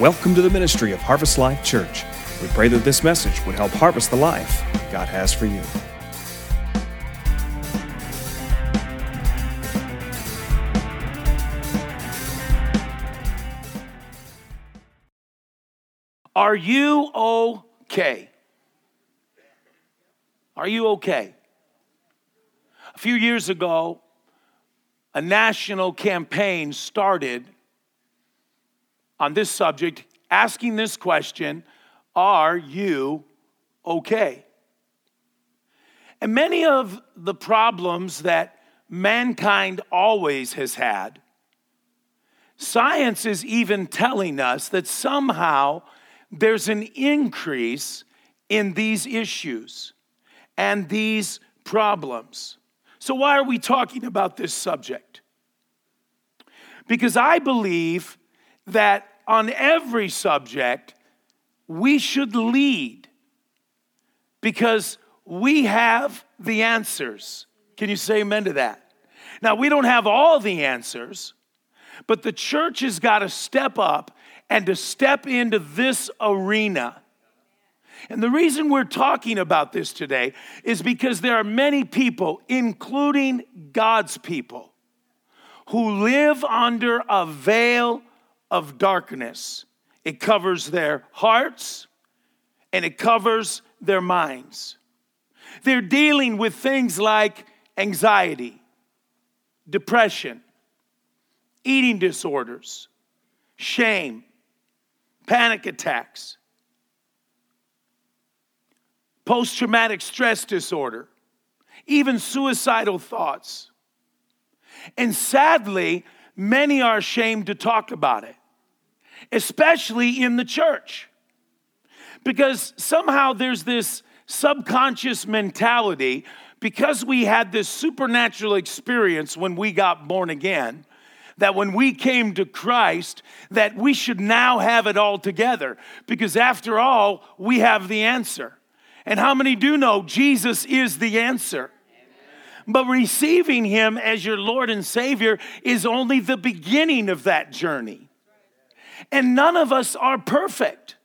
Welcome to the ministry of Harvest Life Church. We pray that this message would help harvest the life God has for you. Are you okay? Are you okay? A few years ago, a national campaign started on this subject asking this question Are you okay? And many of the problems that mankind always has had, science is even telling us that somehow there's an increase in these issues and these problems. So, why are we talking about this subject? Because I believe that on every subject, we should lead because we have the answers. Can you say amen to that? Now, we don't have all the answers, but the church has got to step up and to step into this arena. And the reason we're talking about this today is because there are many people, including God's people, who live under a veil of darkness. It covers their hearts and it covers their minds. They're dealing with things like anxiety, depression, eating disorders, shame, panic attacks, post traumatic stress disorder, even suicidal thoughts. And sadly, many are ashamed to talk about it, especially in the church. Because somehow there's this subconscious mentality because we had this supernatural experience when we got born again that when we came to Christ that we should now have it all together because after all we have the answer. And how many do know Jesus is the answer? But receiving him as your Lord and Savior is only the beginning of that journey. And none of us are perfect.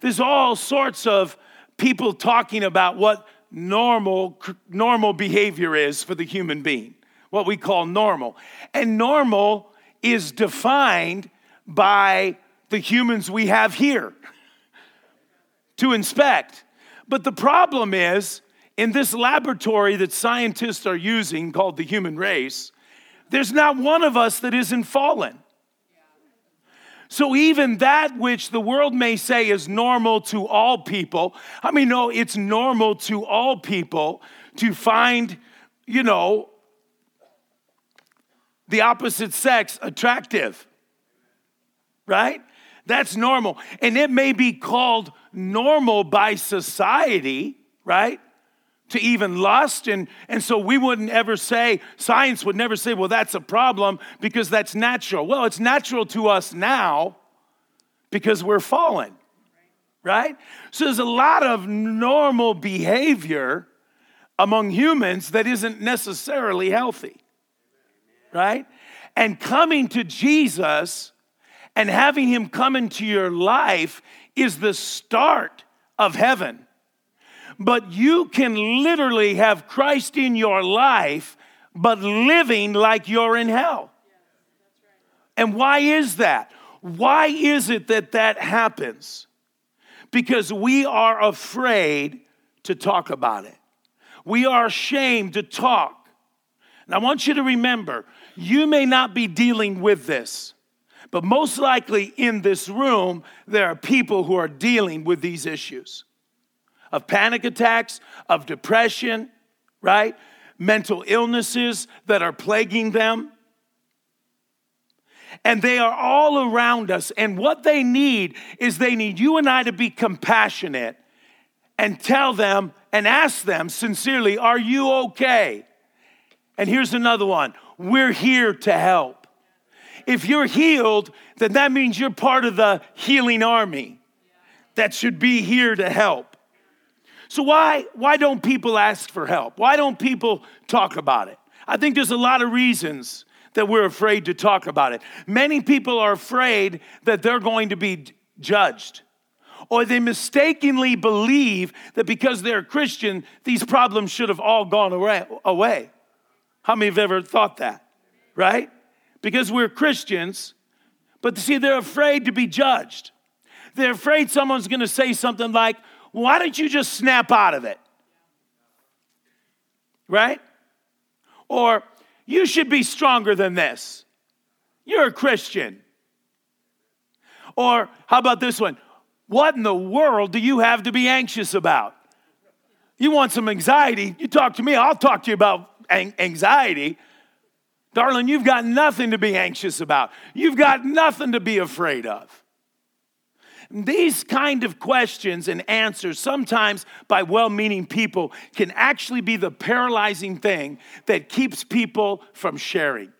There's all sorts of people talking about what normal normal behavior is for the human being what we call normal. And normal is defined by the humans we have here to inspect. But the problem is, in this laboratory that scientists are using called the human race, there's not one of us that isn't fallen. So, even that which the world may say is normal to all people, I mean, no, it's normal to all people to find, you know, the opposite sex attractive, right? That's normal. And it may be called normal by society, right? To even lust. And, and so we wouldn't ever say, science would never say, well, that's a problem because that's natural. Well, it's natural to us now because we're fallen, right? So there's a lot of normal behavior among humans that isn't necessarily healthy right? And coming to Jesus and having him come into your life is the start of heaven. But you can literally have Christ in your life, but living like you're in hell. And why is that? Why is it that that happens? Because we are afraid to talk about it. We are ashamed to talk. And I want you to remember you may not be dealing with this, but most likely in this room, there are people who are dealing with these issues of panic attacks, of depression, right? Mental illnesses that are plaguing them. And they are all around us. And what they need is they need you and I to be compassionate and tell them and ask them sincerely, Are you okay? And here's another one we're here to help. If you're healed, then that means you're part of the healing army that should be here to help. So, why, why don't people ask for help? Why don't people talk about it? I think there's a lot of reasons that we're afraid to talk about it. Many people are afraid that they're going to be judged. Or they mistakenly believe that because they're Christian, these problems should have all gone away. How many have ever thought that? Right? Because we're Christians, but see, they're afraid to be judged. They're afraid someone's going to say something like, Why don't you just snap out of it? Right? Or, You should be stronger than this. You're a Christian. Or, how about this one? What in the world do you have to be anxious about? You want some anxiety? You talk to me, I'll talk to you about anxiety. Darling, you've got nothing to be anxious about. You've got nothing to be afraid of. These kind of questions and answers, sometimes by well meaning people, can actually be the paralyzing thing that keeps people from sharing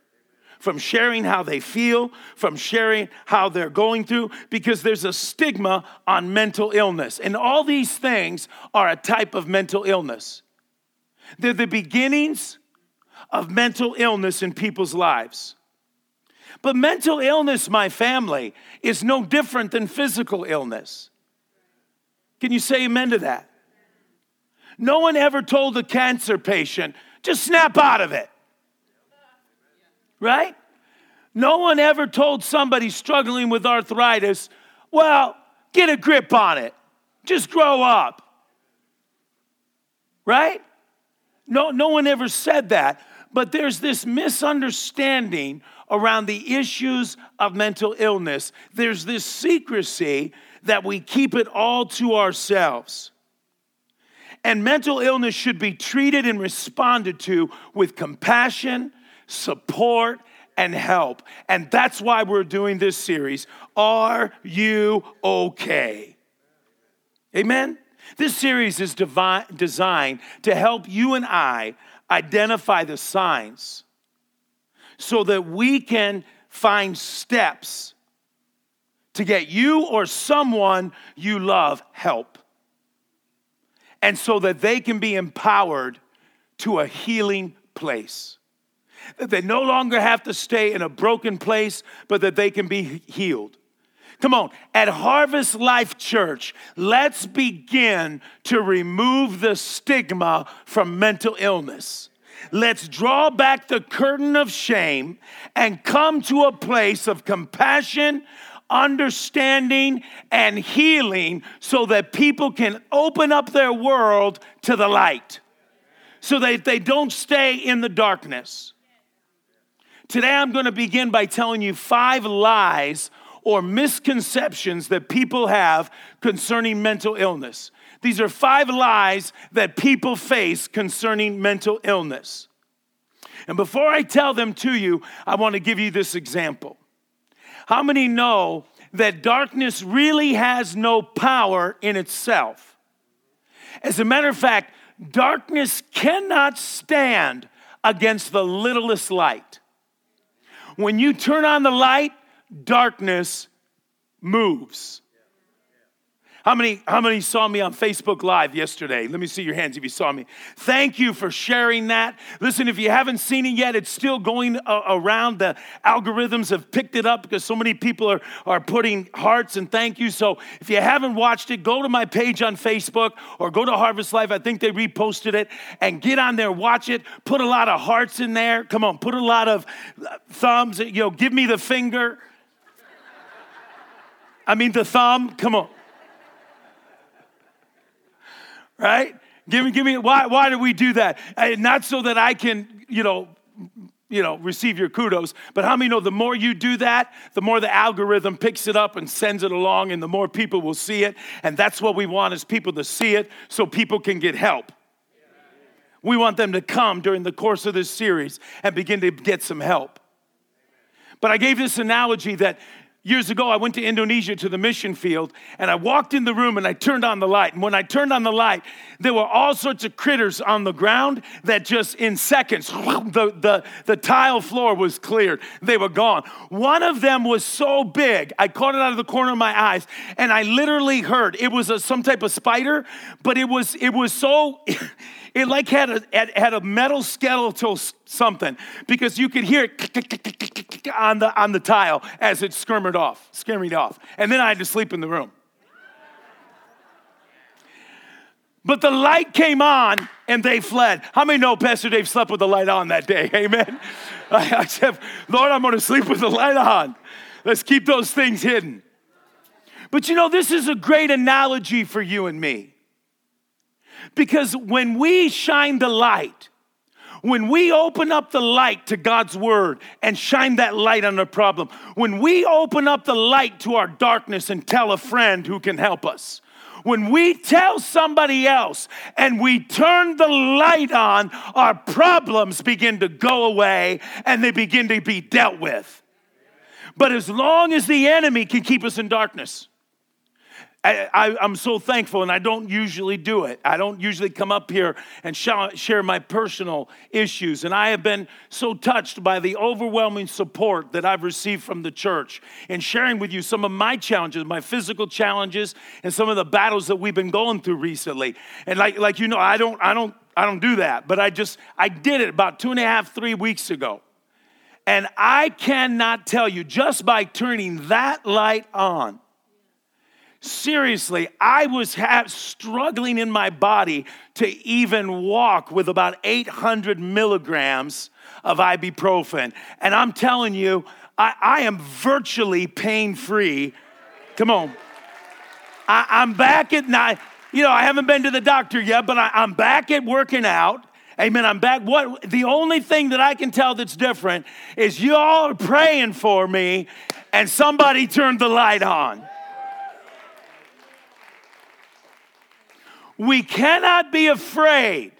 from sharing how they feel, from sharing how they're going through, because there's a stigma on mental illness. And all these things are a type of mental illness. They're the beginnings of mental illness in people's lives. But mental illness, my family, is no different than physical illness. Can you say amen to that? No one ever told a cancer patient, just snap out of it right? No one ever told somebody struggling with arthritis, well, get a grip on it, just grow up. Right? No, no one ever said that. But there's this misunderstanding around the issues of mental illness. There's this secrecy that we keep it all to ourselves. And mental illness should be treated and responded to with compassion support, and help. And that's why we're doing this series. Are you okay? Amen? This series is designed to help you and I identify the signs so that we can find steps to get you or someone you love help. And so that they can be empowered to a healing place that they no longer have to stay in a broken place, but that they can be healed. Come on, at Harvest Life Church, let's begin to remove the stigma from mental illness. Let's draw back the curtain of shame and come to a place of compassion, understanding, and healing so that people can open up their world to the light, so that they don't stay in the darkness. Today, I'm going to begin by telling you five lies or misconceptions that people have concerning mental illness. These are five lies that people face concerning mental illness. And before I tell them to you, I want to give you this example. How many know that darkness really has no power in itself? As a matter of fact, darkness cannot stand against the littlest light. When you turn on the light, darkness moves. How many, how many saw me on Facebook Live yesterday? Let me see your hands if you saw me. Thank you for sharing that. Listen, if you haven't seen it yet, it's still going uh, around. The algorithms have picked it up because so many people are, are putting hearts and thank you. So if you haven't watched it, go to my page on Facebook or go to Harvest Life. I think they reposted it and get on there, watch it. Put a lot of hearts in there. Come on, put a lot of thumbs. You know, give me the finger. I mean, the thumb. Come on right? Give me, give me, why, why do we do that? Uh, not so that I can, you know, you know, receive your kudos. But how many know the more you do that, the more the algorithm picks it up and sends it along, and the more people will see it. And that's what we want is people to see it so people can get help. We want them to come during the course of this series and begin to get some help. But I gave this analogy that Years ago, I went to Indonesia to the mission field, and I walked in the room and I turned on the light. And when I turned on the light, there were all sorts of critters on the ground that just in seconds, the, the, the tile floor was cleared. They were gone. One of them was so big, I caught it out of the corner of my eyes, and I literally heard it was a, some type of spider, but it was, it was so. It like had a, had, had a metal skeletal something because you could hear it on the, on the tile as it skirmered off, skirmered off. And then I had to sleep in the room. But the light came on and they fled. How many know Pastor Dave slept with the light on that day? Amen. I said, Lord, I'm going to sleep with the light on. Let's keep those things hidden. But you know, this is a great analogy for you and me. Because when we shine the light, when we open up the light to God's word and shine that light on a problem, when we open up the light to our darkness and tell a friend who can help us, when we tell somebody else and we turn the light on, our problems begin to go away and they begin to be dealt with. But as long as the enemy can keep us in darkness, I, am so thankful, and I don't usually do it. I don't usually come up here and share my personal issues. And I have been so touched by the overwhelming support that I've received from the church in sharing with you some of my challenges, my physical challenges, and some of the battles that we've been going through recently. And like, like you know, I don't, I don't, I don't do that, but I just, I did it about two and a half, three weeks ago. And I cannot tell you, just by turning that light on, Seriously, I was ha- struggling in my body to even walk with about 800 milligrams of ibuprofen. And I'm telling you, I, I am virtually pain free. Come on. I, am back at night. You know, I haven't been to the doctor yet, but I, I'm back at working out. Amen. I'm back. What the only thing that I can tell that's different is you all are praying for me and somebody turned the light on. We cannot be afraid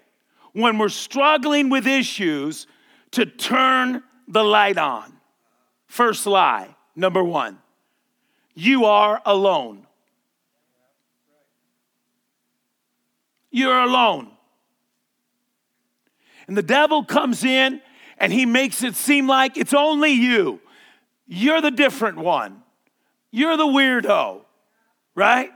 when we're struggling with issues to turn the light on. First lie, number one, you are alone. You're alone. And the devil comes in and he makes it seem like it's only you. You're the different one. You're the weirdo, right?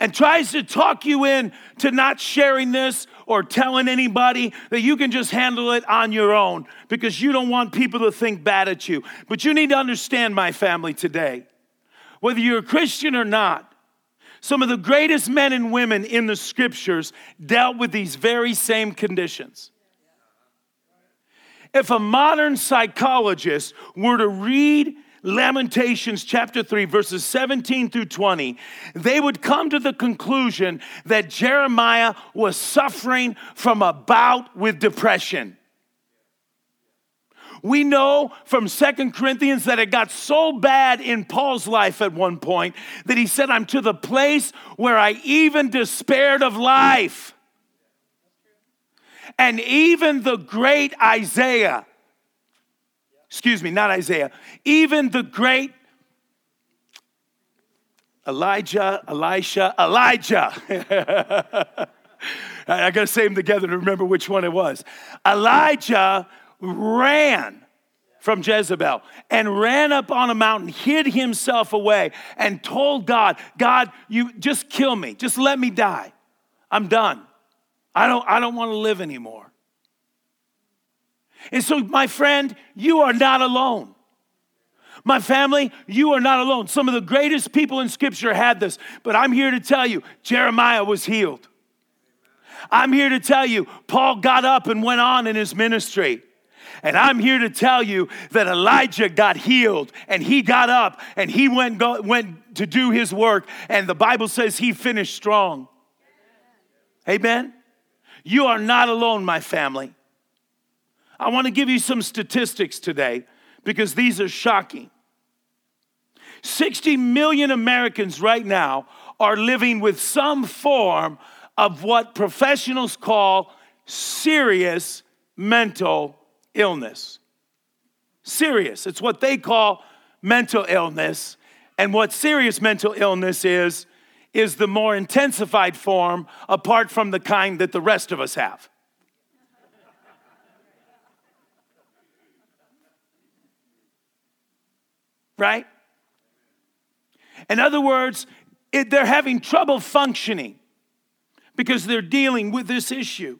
And tries to talk you in to not sharing this or telling anybody that you can just handle it on your own because you don't want people to think bad at you. But you need to understand, my family, today, whether you're a Christian or not, some of the greatest men and women in the scriptures dealt with these very same conditions. If a modern psychologist were to read Lamentations chapter 3, verses 17 through 20, they would come to the conclusion that Jeremiah was suffering from a bout with depression. We know from Second Corinthians that it got so bad in Paul's life at one point that he said, I'm to the place where I even despaired of life. And even the great Isaiah excuse me, not Isaiah, even the great Elijah, Elisha, Elijah. I got to say them together to remember which one it was. Elijah ran from Jezebel and ran up on a mountain, hid himself away, and told God, God, you just kill me. Just let me die. I'm done. I don't, I don't want to live anymore. And so, my friend, you are not alone. My family, you are not alone. Some of the greatest people in Scripture had this, but I'm here to tell you Jeremiah was healed. I'm here to tell you Paul got up and went on in his ministry. And I'm here to tell you that Elijah got healed and he got up and he went, go, went to do his work. And the Bible says he finished strong. Amen? You are not alone, my family. I want to give you some statistics today because these are shocking. 60 million Americans right now are living with some form of what professionals call serious mental illness. Serious, it's what they call mental illness. And what serious mental illness is, is the more intensified form apart from the kind that the rest of us have. Right? In other words, it, they're having trouble functioning. because they're dealing with this issue.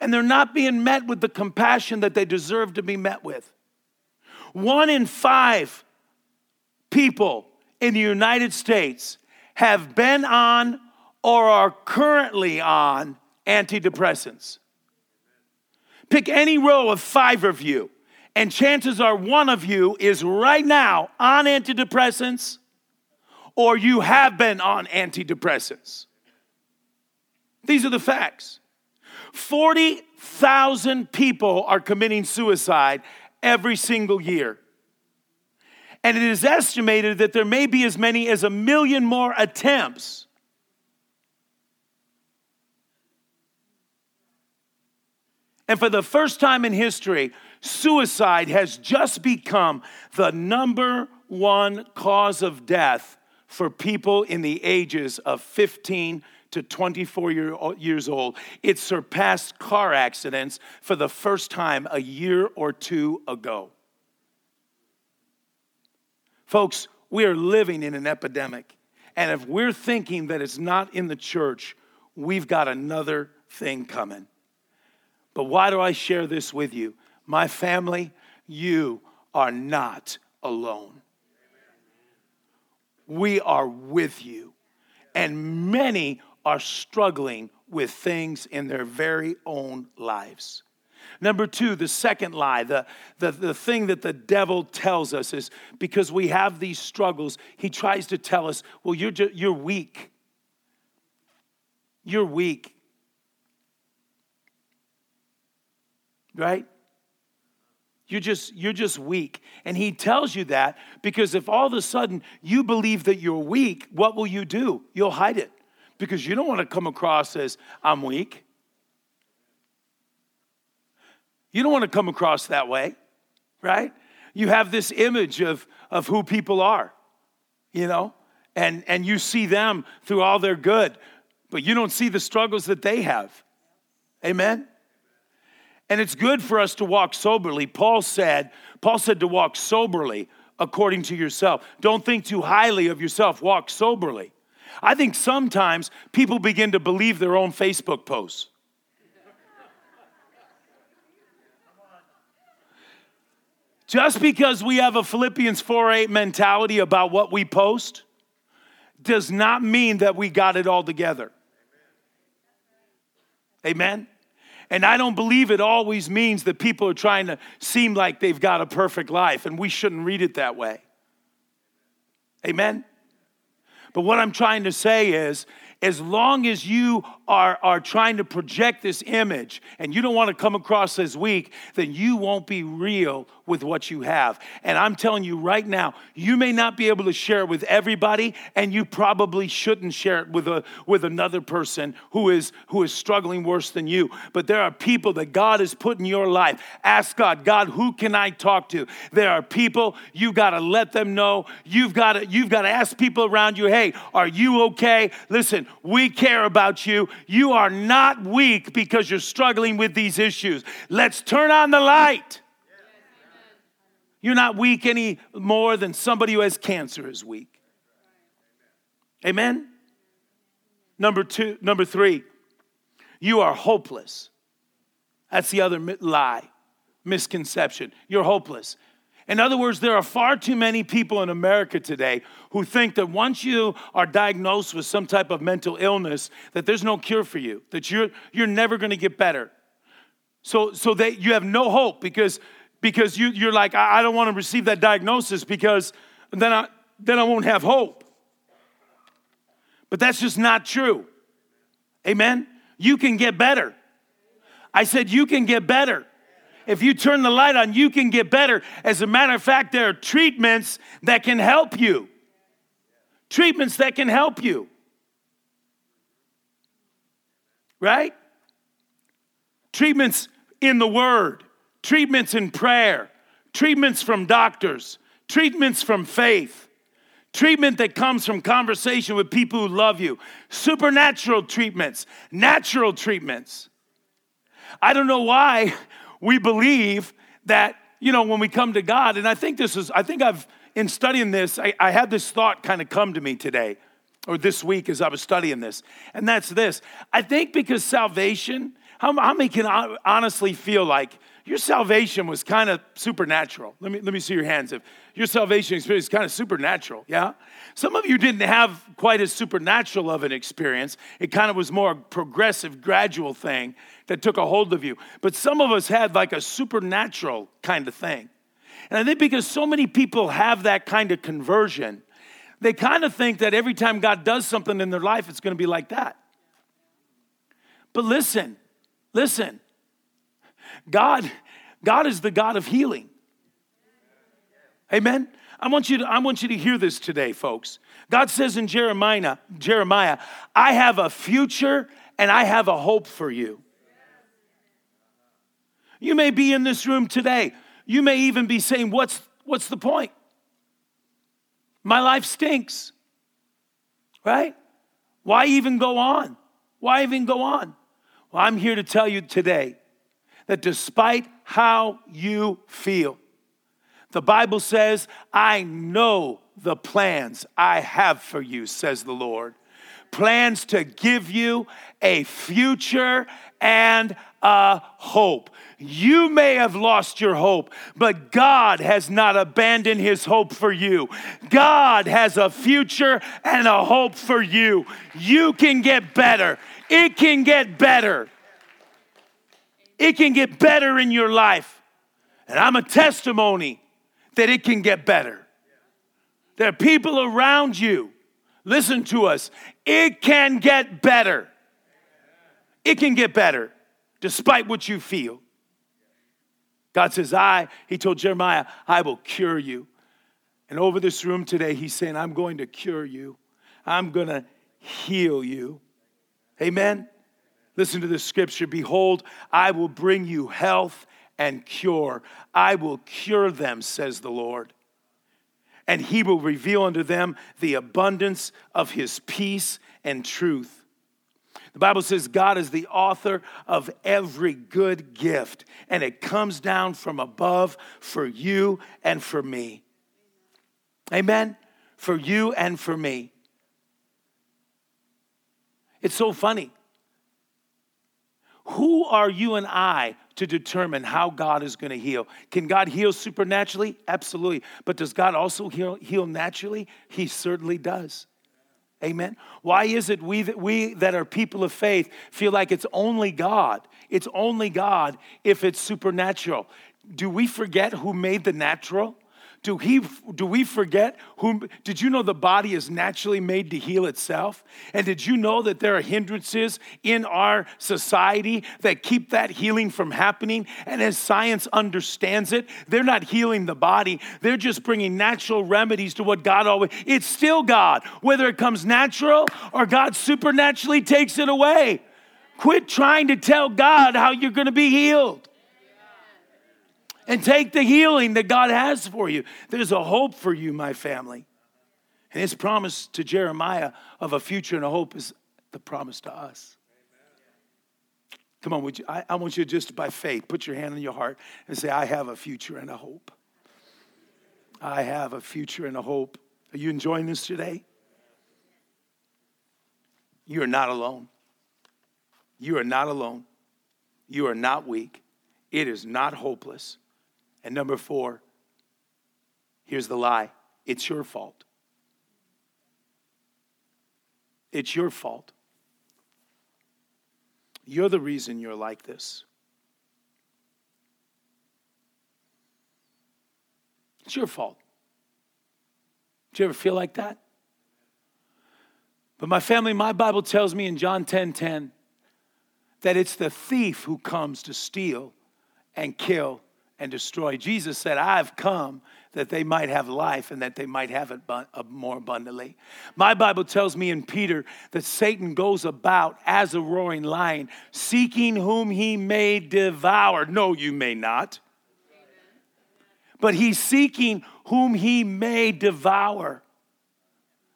And they're not being met with the compassion that they deserve to be met with. One in five people in the United States have been on or are currently on antidepressants. Pick any row of five of you, and chances are one of you is right now on antidepressants or you have been on antidepressants. These are the facts. 40,000 people are committing suicide every single year. And it is estimated that there may be as many as a million more attempts. And for the first time in history, suicide has just become the number one cause of death for people in the ages of 15 to 24 year, years old. It surpassed car accidents for the first time a year or two ago. Folks, we are living in an epidemic. And if we're thinking that it's not in the church, we've got another thing coming. But why do I share this with you? My family, you are not alone. We are with you. And many are struggling with things in their very own lives. Number two, the second lie, the, the, the thing that the devil tells us is because we have these struggles, he tries to tell us, well, you're, you're weak. You're weak. Right? You're just, you're just weak. And he tells you that because if all of a sudden you believe that you're weak, what will you do? You'll hide it because you don't want to come across as I'm weak. You don't want to come across that way, right? You have this image of, of who people are, you know, and, and you see them through all their good, but you don't see the struggles that they have. Amen? And it's good for us to walk soberly. Paul said, Paul said to walk soberly according to yourself. Don't think too highly of yourself, walk soberly. I think sometimes people begin to believe their own Facebook posts. Just because we have a Philippians 4 8 mentality about what we post does not mean that we got it all together. Amen? And I don't believe it always means that people are trying to seem like they've got a perfect life, and we shouldn't read it that way. Amen? But what I'm trying to say is, as long as you are, are trying to project this image and you don't want to come across as weak, then you won't be real with what you have. And I'm telling you right now, you may not be able to share it with everybody, and you probably shouldn't share it with, a, with another person who is, who is struggling worse than you. But there are people that God has put in your life. Ask God, God, who can I talk to? There are people you got to let them know. You've got to you've got to ask people around you, hey, are you okay? Listen, we care about you. You are not weak because you're struggling with these issues. Let's turn on the light. You're not weak any more than somebody who has cancer is weak. Amen? Number two, number three, you are hopeless. That's the other lie, misconception. You're hopeless. In other words, there are far too many people in America today who think that once you are diagnosed with some type of mental illness, that there's no cure for you, that you're, you're never going to get better. So, so that you have no hope because, because you, you're like, I, I don't want to receive that diagnosis because then I, then I won't have hope. But that's just not true. Amen? You can get better. I said, you can get better. If you turn the light on, you can get better. As a matter of fact, there are treatments that can help you. Treatments that can help you. Right? Treatments in the Word, treatments in prayer, treatments from doctors, treatments from faith, treatment that comes from conversation with people who love you, supernatural treatments, natural treatments. I don't know why we believe that, you know, when we come to God, and I think this is, I think I've, in studying this, I, I had this thought kind of come to me today. or this week as I was studying this, and that's this. I think because salvation, how, how many can honestly feel like your salvation was kind of supernatural? Let me, let me see your hands. If your salvation experience is kind of supernatural, yeah? Some of you didn't have quite as supernatural of an experience. It kind of was more a progressive, gradual thing that took a hold of you. But some of us had like a supernatural kind of thing. And I think because so many people have that kind of conversion, they kind of think that every time God does something in their life, it's going to be like that. But listen, listen. God, God is the God of healing. Amen. I want you to, I want you to hear this today, folks. God says in Jeremiah, Jeremiah, I have a future and I have a hope for you. You may be in this room today. You may even be saying, What's, what's the point? My life stinks, right? Why even go on? Why even go on? Well, I'm here to tell you today that despite how you feel, the Bible says, I know the plans I have for you, says the Lord. Plans to give you a future and a hope. You may have lost your hope, but God has not abandoned his hope for you. God has a future and a hope for you. You can get better. It can get better. It can get better in your life. And I'm a testimony that it can get better. There are people around you. Listen to us. It can get better. It can get better despite what you feel. God says, I, he told Jeremiah, I will cure you. And over this room today, he's saying, I'm going to cure you. I'm going to heal you. Amen. Listen to the scripture Behold, I will bring you health and cure. I will cure them, says the Lord. And he will reveal unto them the abundance of his peace and truth. The Bible says God is the author of every good gift, and it comes down from above for you and for me. Amen? For you and for me. It's so funny. Who are you and I to determine how God is going to heal? Can God heal supernaturally? Absolutely. But does God also heal, heal naturally? He certainly does. Amen. Why is it we that we that are people of faith feel like it's only God? It's only God if it's supernatural. Do we forget who made the natural? Do, he, do we forget whom? Did you know the body is naturally made to heal itself? And did you know that there are hindrances in our society that keep that healing from happening? And as science understands it, they're not healing the body, they're just bringing natural remedies to what God always, it's still God, whether it comes natural or God supernaturally takes it away. Quit trying to tell God how you're going to be healed and take the healing that God has for you. There's a hope for you, my family. And his promise to Jeremiah of a future and a hope is the promise to us. Come on, would you, I, I want you just by faith, put your hand on your heart and say, I have a future and a hope. I have a future and a hope. Are you enjoying this today? You are not alone. You are not alone. You are not weak. It is not hopeless. And number four, here's the lie it's your fault. It's your fault. You're the reason you're like this. It's your fault. Do you ever feel like that? But my family, my Bible tells me in John 10 10 that it's the thief who comes to steal and kill and destroy. Jesus said, I've come that they might have life and that they might have it more abundantly. My Bible tells me in Peter that Satan goes about as a roaring lion, seeking whom he may devour. No, you may not. But he's seeking whom he may devour.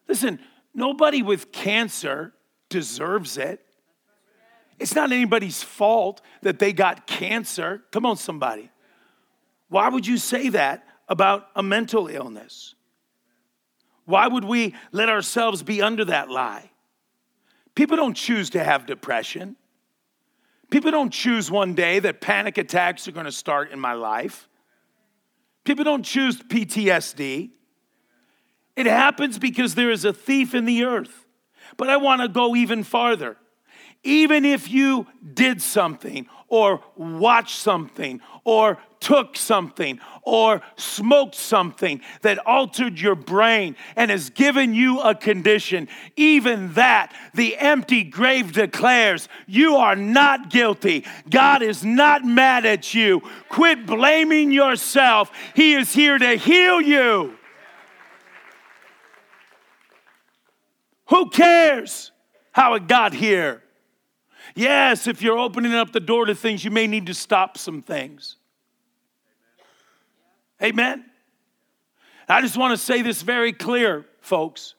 Listen, nobody with cancer deserves it. It's not anybody's fault that they got cancer. Come on, somebody. Why would you say that about a mental illness? Why would we let ourselves be under that lie? People don't choose to have depression. People don't choose one day that panic attacks are going to start in my life. People don't choose PTSD. It happens because there is a thief in the earth. But I want to go even farther. Even if you did something or watched something or took something or smoked something that altered your brain and has given you a condition, even that, the empty grave declares you are not guilty. God is not mad at you. Quit blaming yourself. He is here to heal you. Who cares how it got here? Yes, if you're opening up the door to things, you may need to stop some things. Amen. I just want to say this very clear, folks.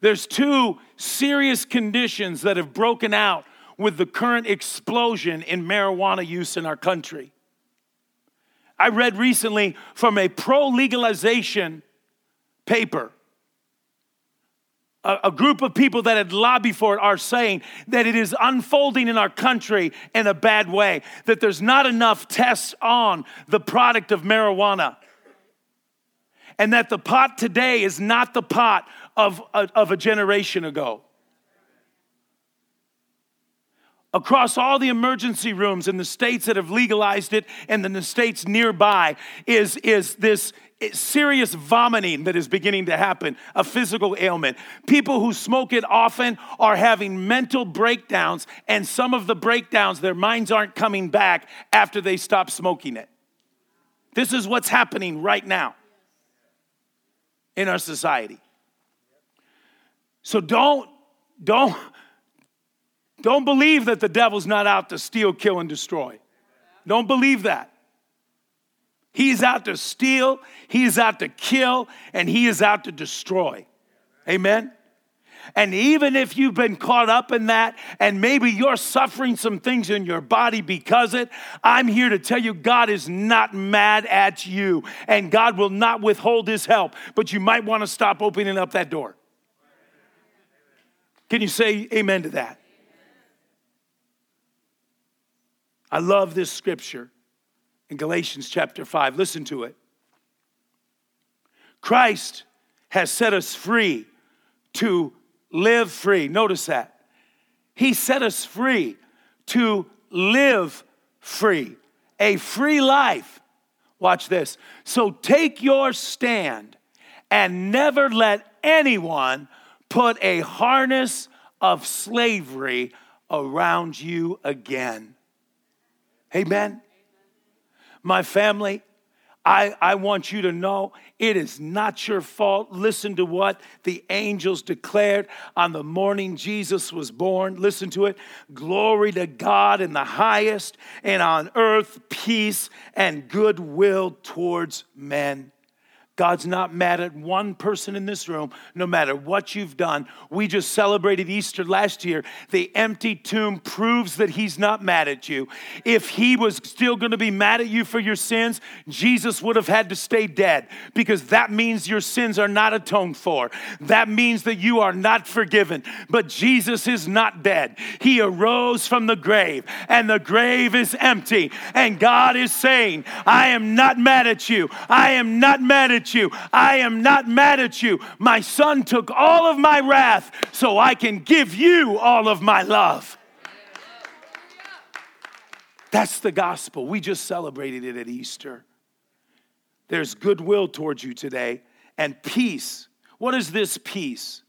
There's two serious conditions that have broken out with the current explosion in marijuana use in our country. I read recently from a pro legalization paper a, a group of people that had lobbied for it are saying that it is unfolding in our country in a bad way, that there's not enough tests on the product of marijuana. And that the pot today is not the pot of, of, of a generation ago across all the emergency rooms in the states that have legalized it and in the states nearby is, is this serious vomiting that is beginning to happen, a physical ailment. People who smoke it often are having mental breakdowns, and some of the breakdowns, their minds aren't coming back after they stop smoking it. This is what's happening right now in our society. So don't, don't, don't believe that the devil's not out to steal, kill, and destroy. Don't believe that. He's out to steal, he's out to kill, and he is out to destroy. Amen? And even if you've been caught up in that, and maybe you're suffering some things in your body because it, I'm here to tell you God is not mad at you, and God will not withhold his help. But you might want to stop opening up that door. Can you say amen to that? I love this scripture in Galatians chapter 5. Listen to it. Christ has set us free to live free. Notice that. He set us free to live free, a free life. Watch this. So take your stand and never let anyone put a harness of slavery around you again. Amen. My family, I, I want you to know it is not your fault. Listen to what the angels declared on the morning Jesus was born. Listen to it. Glory to God in the highest, and on earth, peace and goodwill towards men. God's not mad at one person in this room, no matter what you've done. We just celebrated Easter last year. The empty tomb proves that He's not mad at you. If He was still going to be mad at you for your sins, Jesus would have had to stay dead because that means your sins are not atoned for. That means that you are not forgiven. But Jesus is not dead. He arose from the grave, and the grave is empty. And God is saying, I am not mad at you. I am not mad at at you. I am not mad at you. My son took all of my wrath so I can give you all of my love. That's the gospel. We just celebrated it at Easter. There's goodwill towards you today and peace. What is this peace?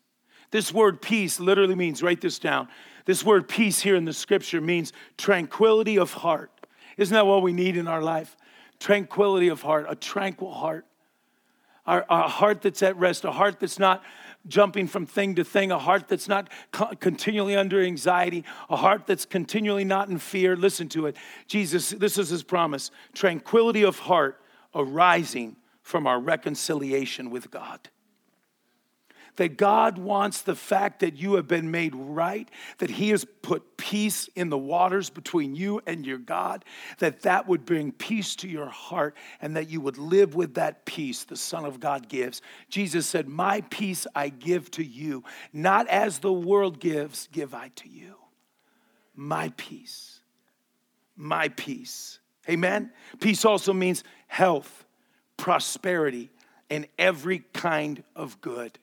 This word peace literally means, write this down. This word peace here in the scripture means tranquility of heart. Isn't that what we need in our life? Tranquility of heart, a tranquil heart a, a heart that's at rest, a heart that's not jumping from thing to thing, a heart that's not co- continually under anxiety, a heart that's continually not in fear. Listen to it. Jesus, this is his promise tranquility of heart arising from our reconciliation with God. That God wants the fact that you have been made right, that He has put peace in the waters between you and your God, that that would bring peace to your heart and that you would live with that peace the Son of God gives. Jesus said, My peace I give to you, not as the world gives, give I to you. My peace. My peace. Amen? Peace also means health, prosperity, and every kind of good.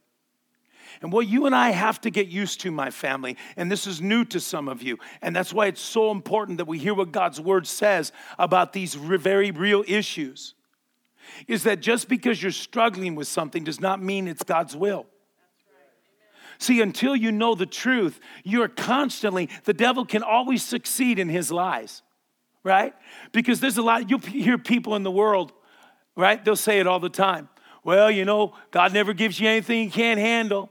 And what you and I have to get used to, my family, and this is new to some of you, and that's why it's so important that we hear what God's word says about these very real issues, is that just because you're struggling with something does not mean it's God's will. See, until you know the truth, you're constantly, the devil can always succeed in his lies, right? Because there's a lot, you'll hear people in the world, right? They'll say it all the time. Well, you know, God never gives you anything you can't handle.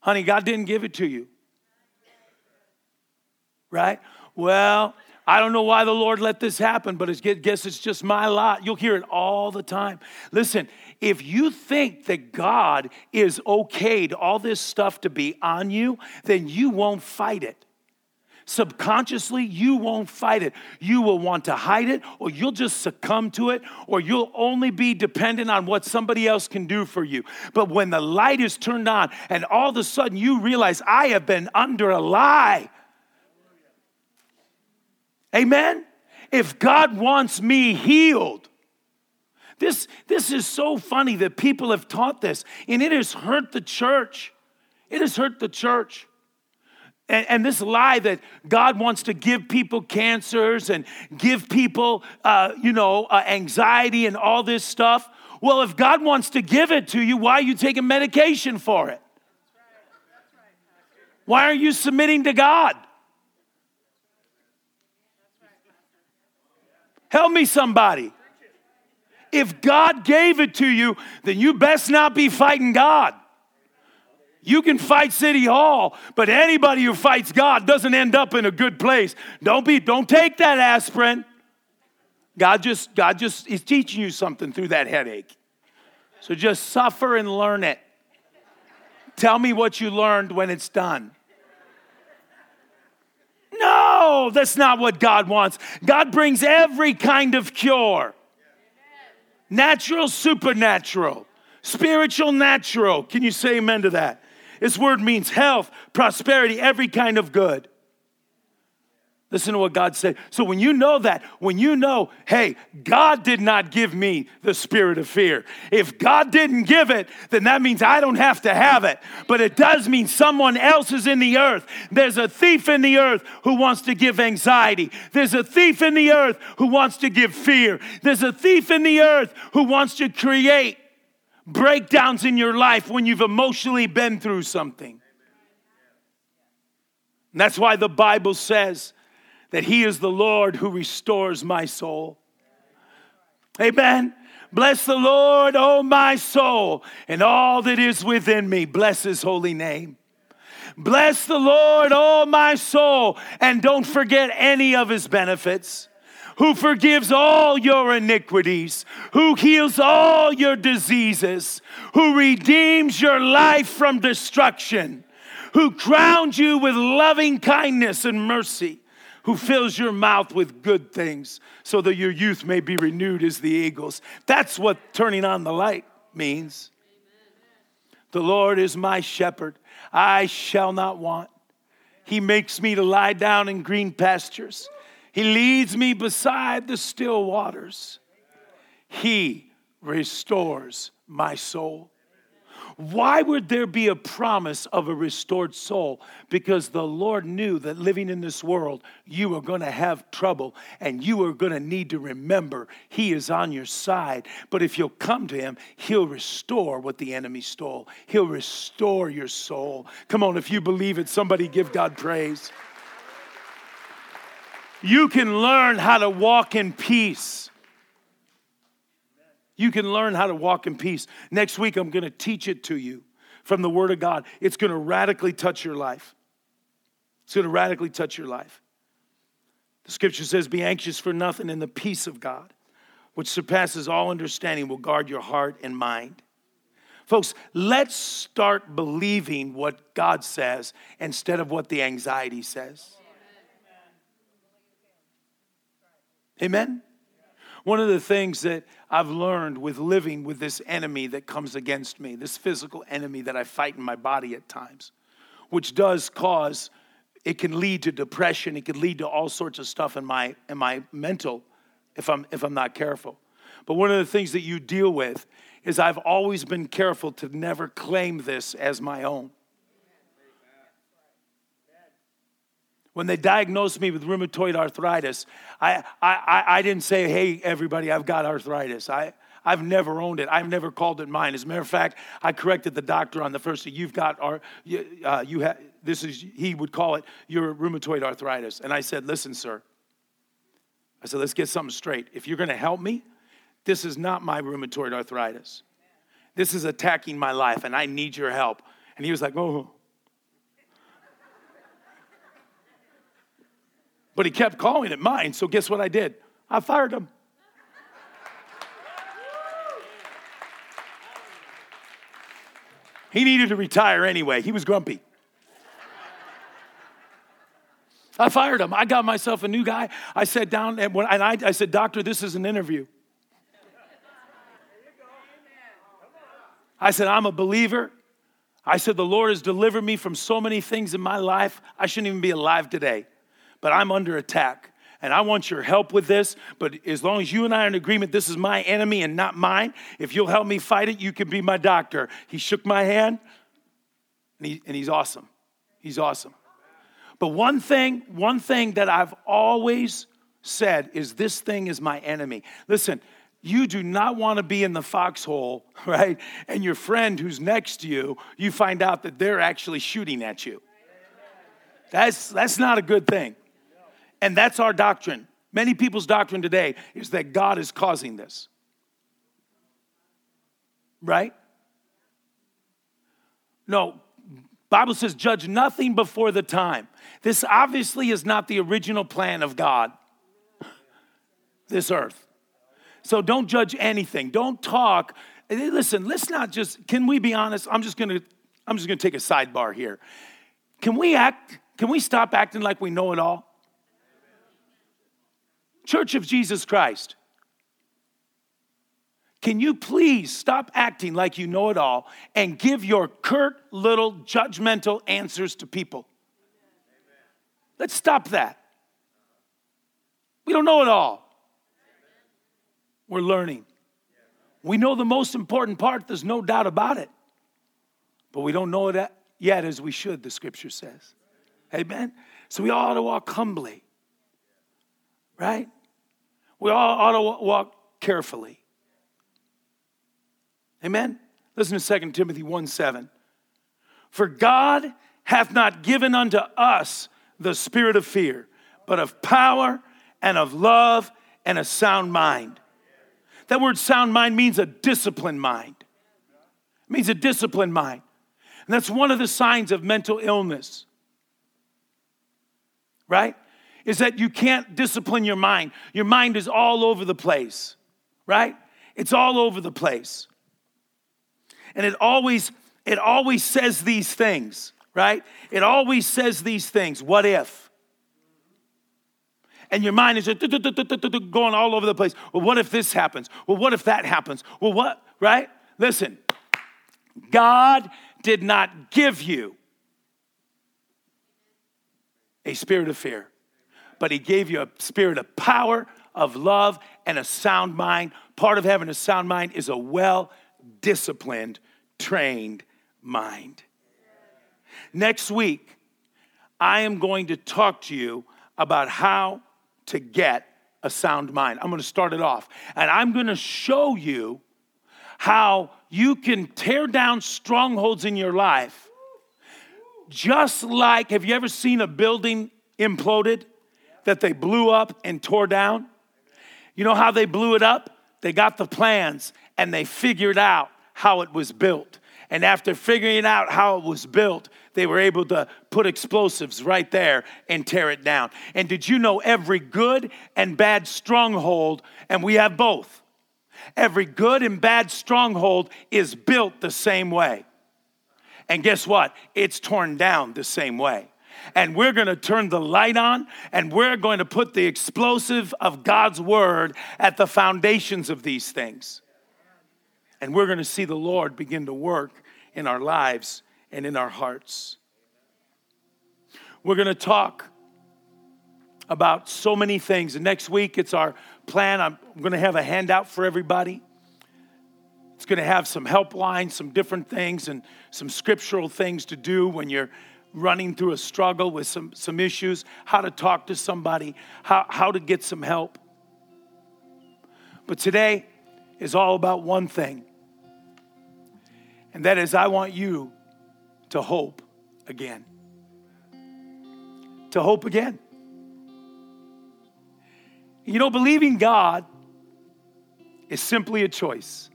Honey, God didn't give it to you. Right? Well, I don't know why the Lord let this happen, but I guess it's just my lot. You'll hear it all the time. Listen, if you think that God is okayed all this stuff to be on you, then you won't fight it subconsciously, you won't fight it. You will want to hide it, or you'll just succumb to it, or you'll only be dependent on what somebody else can do for you. But when the light is turned on and all of a sudden you realize, I have been under a lie. Amen? If God wants me healed, this, this is so funny that people have taught this, and it has hurt the church. It has hurt the church. And, and, this lie that God wants to give people cancers and give people, uh, you know, uh, anxiety and all this stuff. Well, if God wants to give it to you, why are you taking medication for it? Why are you submitting to God? Help me, somebody. If God gave it to you, then you best not be fighting God. You can fight City Hall, but anybody who fights God doesn't end up in a good place. Don't be, don't take that aspirin. God just, God just is teaching you something through that headache. So just suffer and learn it. Tell me what you learned when it's done. No, that's not what God wants. God brings every kind of cure natural, supernatural, spiritual, natural. Can you say amen to that? This word means health, prosperity, every kind of good. Listen to what God said. So when you know that, when you know, hey, God did not give me the spirit of fear. If God didn't give it, then that means I don't have to have it. But it does mean someone else is in the earth. There's a thief in the earth who wants to give anxiety. There's a thief in the earth who wants to give fear. There's a thief in the earth who wants to create breakdowns in your life when you've emotionally been through something. And that's why the Bible says that He is the Lord who restores my soul. Amen. Bless the Lord, oh my soul, and all that is within me. Bless His holy name. Bless the Lord, oh my soul, and don't forget any of His benefits who forgives all your iniquities, who heals all your diseases, who redeems your life from destruction, who crowns you with loving kindness and mercy, who fills your mouth with good things so that your youth may be renewed as the eagles. That's what turning on the light means. The Lord is my shepherd, I shall not want. He makes me to lie down in green pastures. He leads me beside the still waters. He restores my soul. Why would there be a promise of a restored soul? Because the Lord knew that living in this world, you are going to have trouble and you are going to need to remember He is on your side. But if you'll come to Him, He'll restore what the enemy stole. He'll restore your soul. Come on, if you believe it, somebody give God praise you can learn how to walk in peace. You can learn how to walk in peace. Next week, I'm going to teach it to you from the Word of God. It's going to radically touch your life. It's going to radically touch your life. The scripture says, Be anxious for nothing, and the peace of God, which surpasses all understanding, will guard your heart and mind. Folks, let's start believing what God says instead of what the anxiety says. Amen? One of the things that I've learned with living with this enemy that comes against me, this physical enemy that I fight in my body at times, which does cause, it can lead to depression, it can lead to all sorts of stuff in my, in my mental if I'm, if I'm not careful. But one of the things that you deal with is I've always been careful to never claim this as my own. When they diagnosed me with rheumatoid arthritis, I, I, I didn't say, hey, everybody, I've got arthritis. I, I've never owned it. I've never called it mine. As a matter of fact, I corrected the doctor on the first day. You've got, uh, you have, this is, he would call it your rheumatoid arthritis. And I said, listen, sir. I said, let's get something straight. If you're going to help me, this is not my rheumatoid arthritis. This is attacking my life, and I need your help. And he was like, Oh. But he kept calling it mine, so guess what I did? I fired him. He needed to retire anyway. He was grumpy. I fired him. I got myself a new guy. I sat down and, when, and I, I said, Doctor, this is an interview. I said, I'm a believer. I said, the Lord has delivered me from so many things in my life. I shouldn't even be alive today, but I'm under attack. And I want your help with this. But as long as you and I are in agreement, this is my enemy and not mine. If you'll help me fight it, you can be my doctor. He shook my hand, and, he, and he's awesome. He's awesome. But one thing, one thing that I've always said is this thing is my enemy. Listen, you do not want to be in the foxhole, right? And your friend who's next to you, you find out that they're actually shooting at you. That's, that's not a good thing. And that's our doctrine. Many people's doctrine today is that God is causing this. Right? No, Bible says judge nothing before the time. This obviously is not the original plan of God. This earth. So don't judge anything. Don't talk. Listen, let's not just, can we be honest? I'm just gonna, I'm just gonna take a sidebar here. Can we act, can we stop acting like we know it all? Church of Jesus Christ. Can you please stop acting like you know it all and give your curt little judgmental answers to people? Let's stop that. We don't know it all. We're learning. We know the most important part, there's no doubt about it. But we don't know it yet as we should, the scripture says. Amen? So we all ought to walk humbly, right? We all ought to walk carefully. Amen? Listen to 2 Timothy 1 7. For God hath not given unto us the spirit of fear, but of power and of love and a sound mind. That word sound mind means a disciplined mind. It means a disciplined mind. And that's one of the signs of mental illness. Right? Is that you can't discipline your mind. Your mind is all over the place. Right? It's all over the place. And it always it always says these things, right? It always says these things. What if? and your mind is going all over the place. Well, what if this happens? Well, what if that happens? Well, what, right? Listen, God did not give you a spirit of fear, but He gave you a spirit of power, of love, and a sound mind. Part of having a sound mind is a well disciplined, trained mind. Next week, I am going to talk to you about how to get a sound mind. I'm going to start it off, and I'm going to show you how you can tear down strongholds in your life. Just like, have you ever seen a building imploded that they blew up and tore down? You know how they blew it up? They got the plans and they figured out how it was built. And after figuring out how it was built, they were able to put explosives right there and tear it down. And did you know every good and bad stronghold, and we have both, Every good and bad stronghold is built the same way. And guess what? It's torn down the same way. And we're going to turn the light on and we're going to put the explosive of God's word at the foundations of these things. And we're going to see the Lord begin to work in our lives and in our hearts. We're going to talk about so many things. And next week, it's our plan. I'm going to have a handout for everybody. It's going to have some helplines, some different things, and some scriptural things to do when you're running through a struggle with some, some issues, how to talk to somebody, how, how to get some help. But today is all about one thing, and that is I want you to hope again. To hope again. You know, believing God is simply a choice.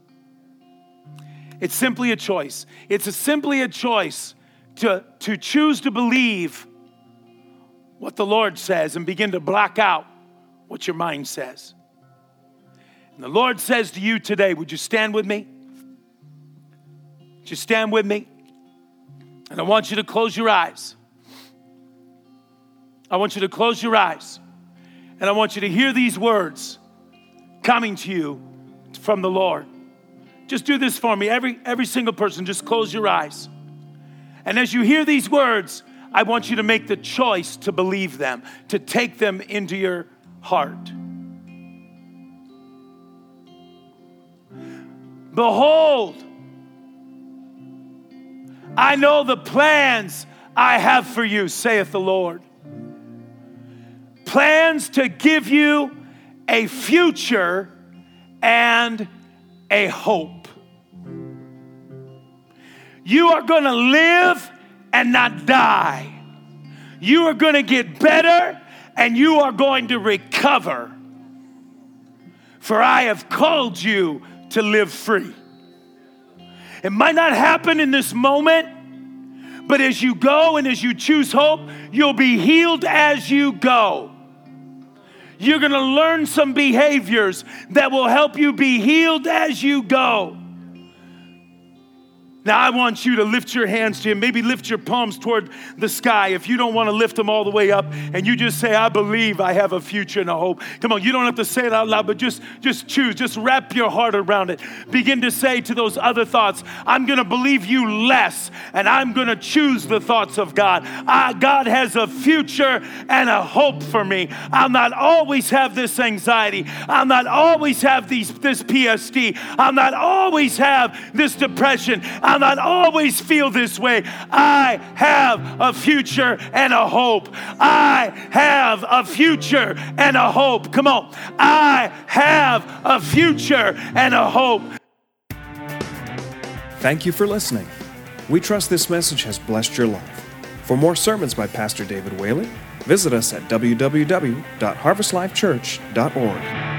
It's simply a choice. It's a simply a choice to, to choose to believe what the Lord says and begin to block out what your mind says. And the Lord says to you today, would you stand with me? Would you stand with me? And I want you to close your eyes. I want you to close your eyes. And I want you to hear these words coming to you from the Lord. Just do this for me. Every, every single person, just close your eyes. And as you hear these words, I want you to make the choice to believe them, to take them into your heart. Behold, I know the plans I have for you, saith the Lord plans to give you a future and a hope. You are going to live and not die. You are going to get better and you are going to recover. For I have called you to live free. It might not happen in this moment, but as you go and as you choose hope, you'll be healed as you go. You're to learn some behaviors that will help you be healed as you go. Now, I want you to lift your hands to Him. Maybe lift your palms toward the sky if you don't want to lift them all the way up and you just say, I believe I have a future and a hope. Come on, you don't have to say it out loud, but just, just choose. Just wrap your heart around it. Begin to say to those other thoughts, I'm going to believe you less and I'm going to choose the thoughts of God. I, God has a future and a hope for me. I'll not always have this anxiety. I'll not always have these, this PSD. I'll not always have this depression. I'll not always feel this way. I have a future and a hope. I have a future and a hope. Come on. I have a future and a hope. Thank you for listening. We trust this message has blessed your life. For more sermons by Pastor David Whaley, visit us at www.harvestlifechurch.org.